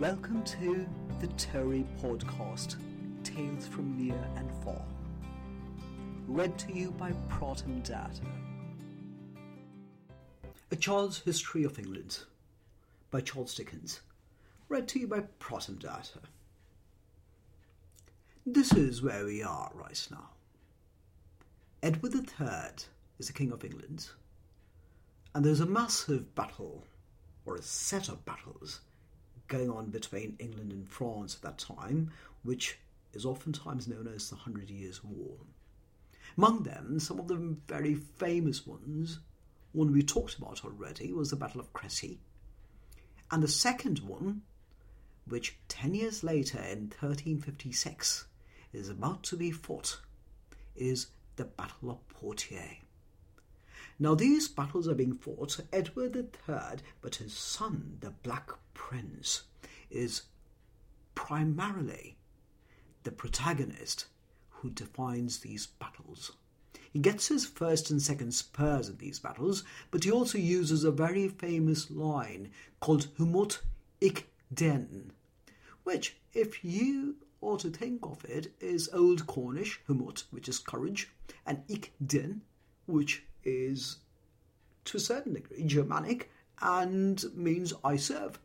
Welcome to the Tory Podcast, Tales from Near and Far. Read to you by Protum Data. A Child's History of England by Charles Dickens. Read to you by Protum Data. This is where we are right now. Edward III is the King of England, and there's a massive battle, or a set of battles, going on between England and France at that time, which is oftentimes known as the Hundred Years' War. Among them, some of the very famous ones, one we talked about already, was the Battle of Crecy. And the second one, which 10 years later in 1356 is about to be fought, is the Battle of Poitiers. Now, these battles are being fought. Edward III, but his son, the Black Prince, is primarily the protagonist who defines these battles. He gets his first and second spurs in these battles, but he also uses a very famous line called Houmout Ich dien, which, if you ought to think of it, is Old Cornish, Houmout, which is courage, and Ich dien, which is to a certain degree Germanic and means I serve.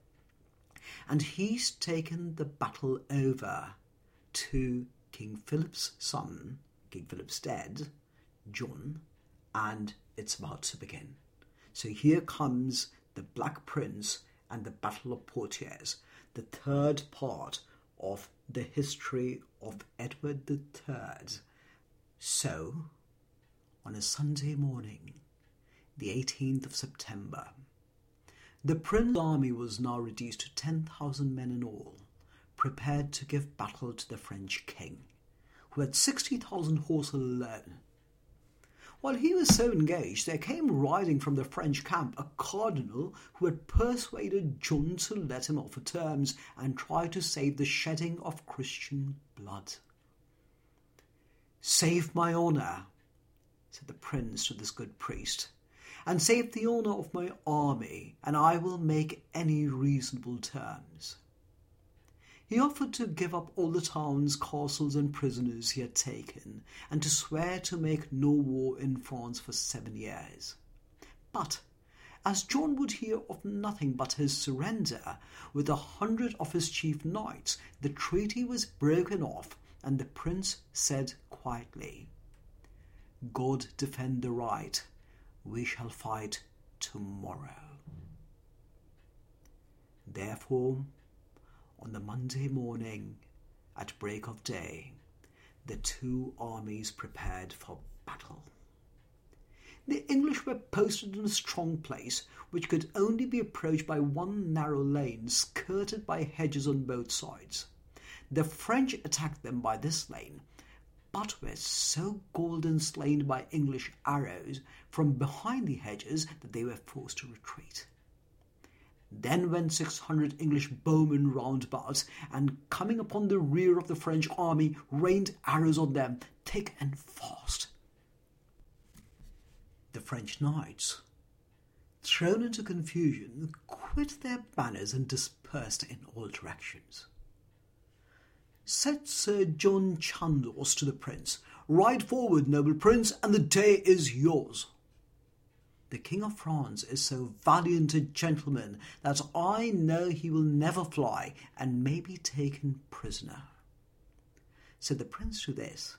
And he's taken the battle over to King Philip's son, King Philip's dead, John, and it's about to begin. So here comes the Black Prince and the Battle of Poitiers, the third part of the history of Edward III. So, on a Sunday morning, the 18th of September. The Prince's army was now reduced to 10,000 men in all, prepared to give battle to the French king, who had 60,000 horse alone. While he was so engaged, there came riding from the French camp a cardinal who had persuaded John to let him offer terms and try to save the shedding of Christian blood. Save my honour, said the prince to this good priest, and save the honour of my army, and I will make any reasonable terms. He offered to give up all the towns, castles, and prisoners he had taken, and to swear to make no war in France for seven years. But as John would hear of nothing but his surrender, with a hundred of his chief knights, the treaty was broken off, and the prince said quietly, God defend the right, we shall fight tomorrow. Therefore, on the Monday morning, at break of day, the two armies prepared for battle. The English were posted in a strong place, which could only be approached by one narrow lane skirted by hedges on both sides. The French attacked them by this lane, but were so golden slain by English arrows from behind the hedges that they were forced to retreat. Then went six hundred English bowmen round about, and coming upon the rear of the French army, rained arrows on them, thick and fast. The French knights, thrown into confusion, quit their banners and dispersed in all directions. Said Sir John Chandos to the prince, Ride forward, noble prince, and the day is yours. The King of France is so valiant a gentleman that I know he will never fly and may be taken prisoner. Said the prince to this,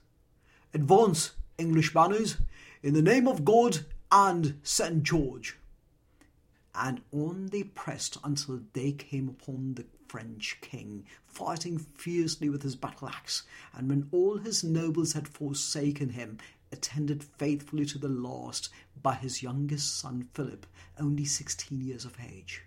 Advance, English banners, in the name of God and St. George. And on they pressed until they came upon the French king, fighting fiercely with his battle axe, and when all his nobles had forsaken him, attended faithfully to the last by his youngest son Philip, only sixteen years of age.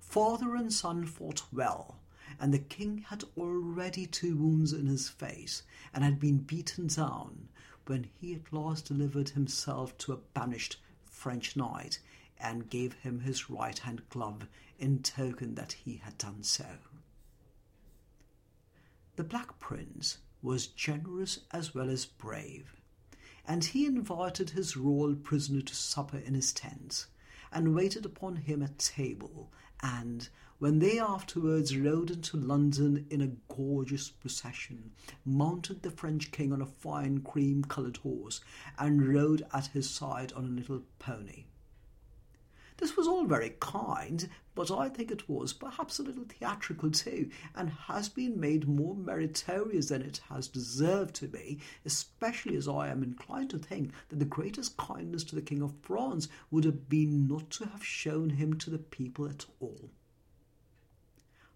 Father and son fought well, and the king had already two wounds in his face, and had been beaten down, when he at last delivered himself to a banished French knight, and gave him his right hand glove in token that he had done so. The Black Prince was generous as well as brave, and he invited his royal prisoner to supper in his tent, and waited upon him at table, and when they afterwards rode into London in a gorgeous procession, mounted the French king on a fine cream coloured horse, and rode at his side on a little pony. This was all very kind, but I think it was perhaps a little theatrical too, and has been made more meritorious than it has deserved to be, especially as I am inclined to think that the greatest kindness to the King of France would have been not to have shown him to the people at all.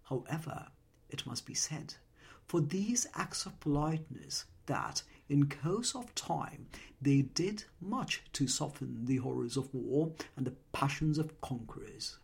However, it must be said, for these acts of politeness that, in course of time, they did much to soften the horrors of war and the passions of conquerors.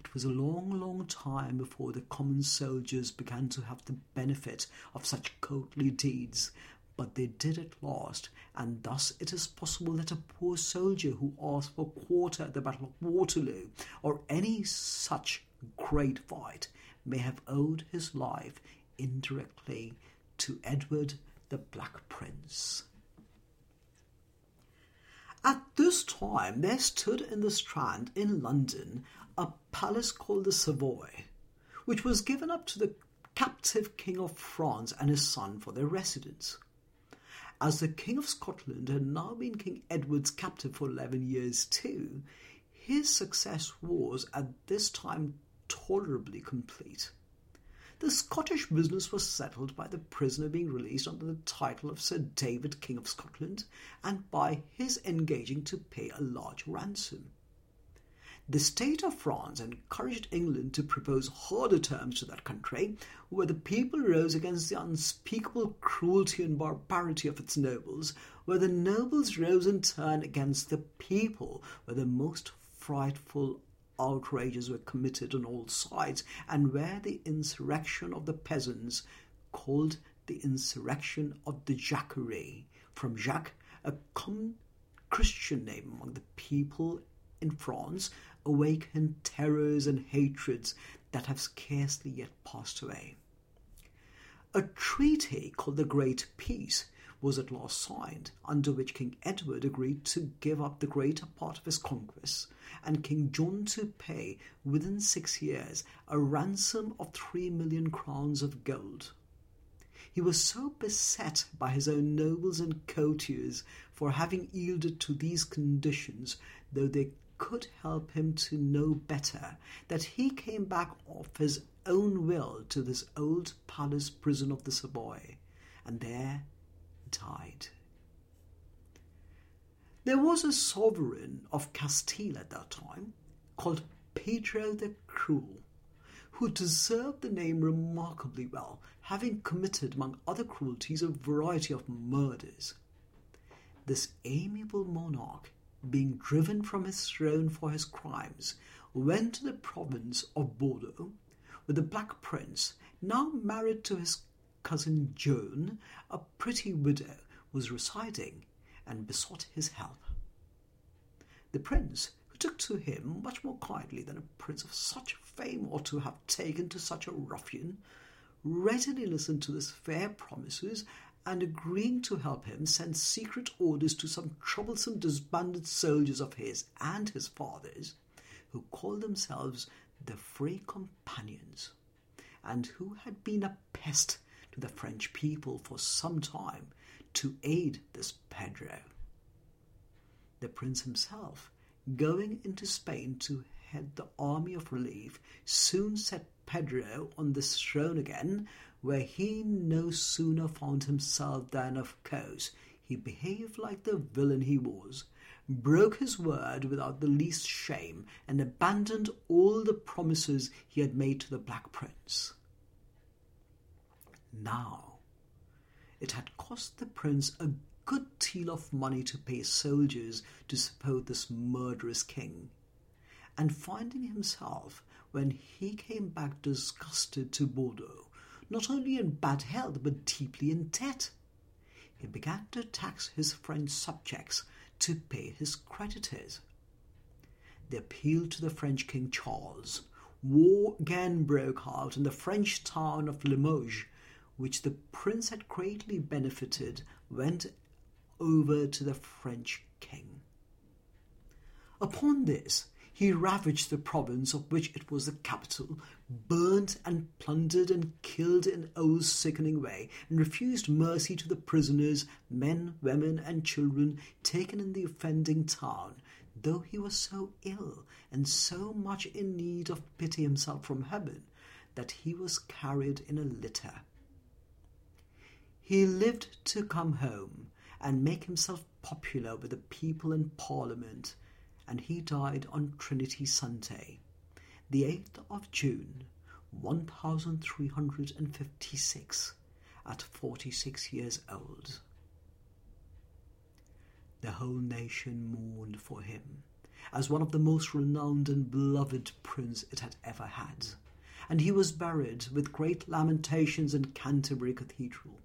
It was a long, long time before the common soldiers began to have the benefit of such courtly deeds, but they did at last, and thus it is possible that a poor soldier who asked for quarter at the Battle of Waterloo, or any such great fight, may have owed his life indirectly to Edward the Black Prince. At this time, there stood in the Strand in London a palace called the Savoy, which was given up to the captive King of France and his son for their residence. As the King of Scotland had now been King Edward's captive for eleven years too, his success was at this time tolerably complete. The Scottish business was settled by the prisoner being released under the title of Sir David, King of Scotland, and by his engaging to pay a large ransom. The state of France encouraged England to propose harder terms to that country, where the people rose against the unspeakable cruelty and barbarity of its nobles, where the nobles rose in turn against the people, where the most frightful outrages were committed on all sides, and where the insurrection of the peasants, called the insurrection of the Jacquerie, from Jacques, a common Christian name among the people in France, awakened terrors and hatreds that have scarcely yet passed away. A treaty called the Great Peace was at last signed, under which King Edward agreed to give up the greater part of his conquests, and King John to pay, within six years, a ransom of three million crowns of gold. He was so beset by his own nobles and courtiers for having yielded to these conditions, though they could help him to know better, that he came back of his own will to this old palace prison of the Savoy, and there died. There was a sovereign of Castile at that time called Pedro the Cruel, who deserved the name remarkably well, having committed, among other cruelties, a variety of murders. This amiable monarch, being driven from his throne for his crimes, went to the province of Bordeaux, where the Black Prince, now married to his cousin Joan, a pretty widow, was residing, and besought his help. The prince, who took to him much more kindly than a prince of such fame ought to have taken to such a ruffian, readily listened to his fair promises, and agreeing to help him, sent secret orders to some troublesome disbanded soldiers of his and his father's, who called themselves the Free Companions, and who had been a pest the French people for some time to aid this Pedro. The prince himself, going into Spain to head the army of relief, soon set Pedro on the throne again, where he no sooner found himself than, of course, he behaved like the villain he was, broke his word without the least shame, and abandoned all the promises he had made to the Black Prince. Now, it had cost the prince a good deal of money to pay soldiers to support this murderous king, and finding himself, when he came back disgusted to Bordeaux, not only in bad health but deeply in debt, he began to tax his French subjects to pay his creditors. They appealed to the French King Charles. War again broke out in the French town of Limoges, which the prince had greatly benefited, went over to the French king. Upon this, He ravaged the province of which it was the capital, burnt and plundered and killed in old sickening way, and refused mercy to the prisoners, men, women, and children taken in the offending town, though he was so ill and so much in need of pity himself from heaven that he was carried in a litter. He lived to come home and make himself popular with the people and Parliament and he died on Trinity Sunday, the 8th of June, 1356, at 46 years old. The whole nation mourned for him as one of the most renowned and beloved prince it had ever had, and he was buried with great lamentations in Canterbury Cathedral.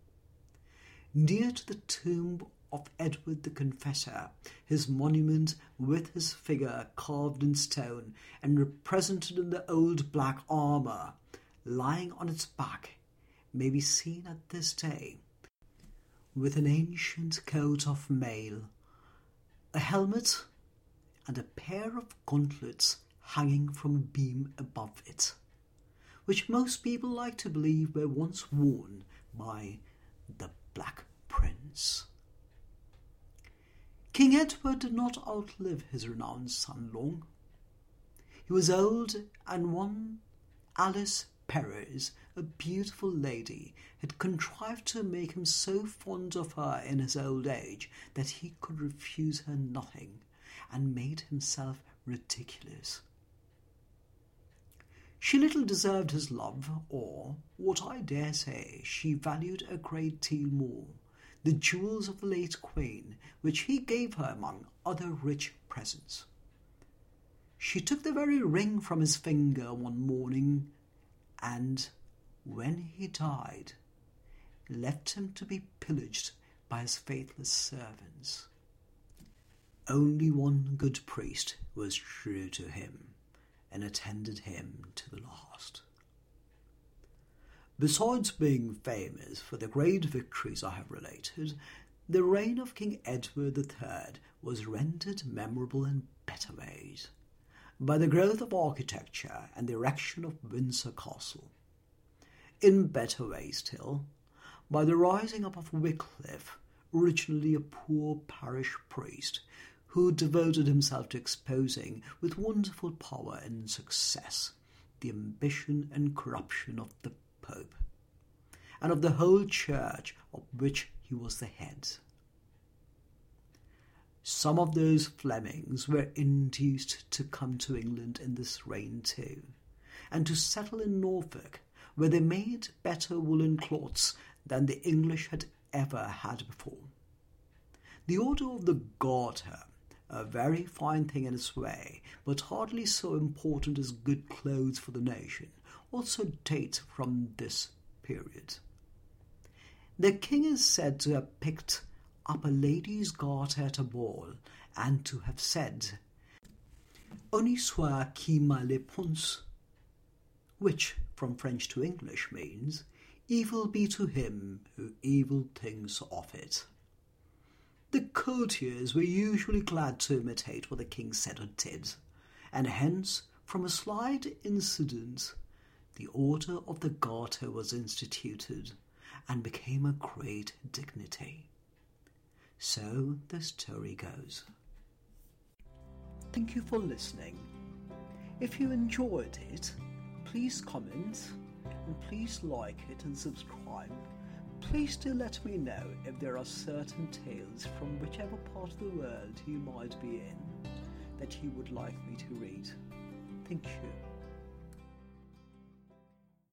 Near to the tomb of Edward the Confessor, his monument with his figure carved in stone and represented in the old black armour, lying on its back, may be seen at this day, with an ancient coat of mail, a helmet, and a pair of gauntlets hanging from a beam above it, which most people like to believe were once worn by the Black Prince. King Edward did not outlive his renowned son long. He was old, and one Alice Perrers, a beautiful lady, had contrived to make him so fond of her in his old age that he could refuse her nothing, and made himself ridiculous. She little deserved his love, or, what I dare say, she valued a great deal more the jewels of the late queen, which he gave her among other rich presents. She took the very ring from his finger one morning, and, when he died, left him to be pillaged by his faithless servants. Only one good priest was true to him and attended him to the last. Besides being famous for the great victories I have related, the reign of King Edward III was rendered memorable in better ways by the growth of architecture and the erection of Windsor Castle. In better ways still, by the rising up of Wycliffe, originally a poor parish priest, who devoted himself to exposing with wonderful power and success the ambition and corruption of the Pope, and of the whole Church of which he was the head. Some of those Flemings were induced to come to England in this reign too, and to settle in Norfolk, where they made better woolen cloths than the English had ever had before. The Order of the Garter, a very fine thing in its way, but hardly so important as good clothes for the nation, also dates from this period. The king is said to have picked up a lady's garter at a ball and to have said, Honi soit qui mal pense, which from French to English means, Evil be to him who evil thinks of it. The courtiers were usually glad to imitate what the king said or did, and hence, from a slight incident, the Order of the Garter was instituted and became a great dignity. So the story goes. Thank you for listening. If you enjoyed it, please comment and please like it and subscribe. Please do let me know if there are certain tales from whichever part of the world you might be in that you would like me to read. Thank you.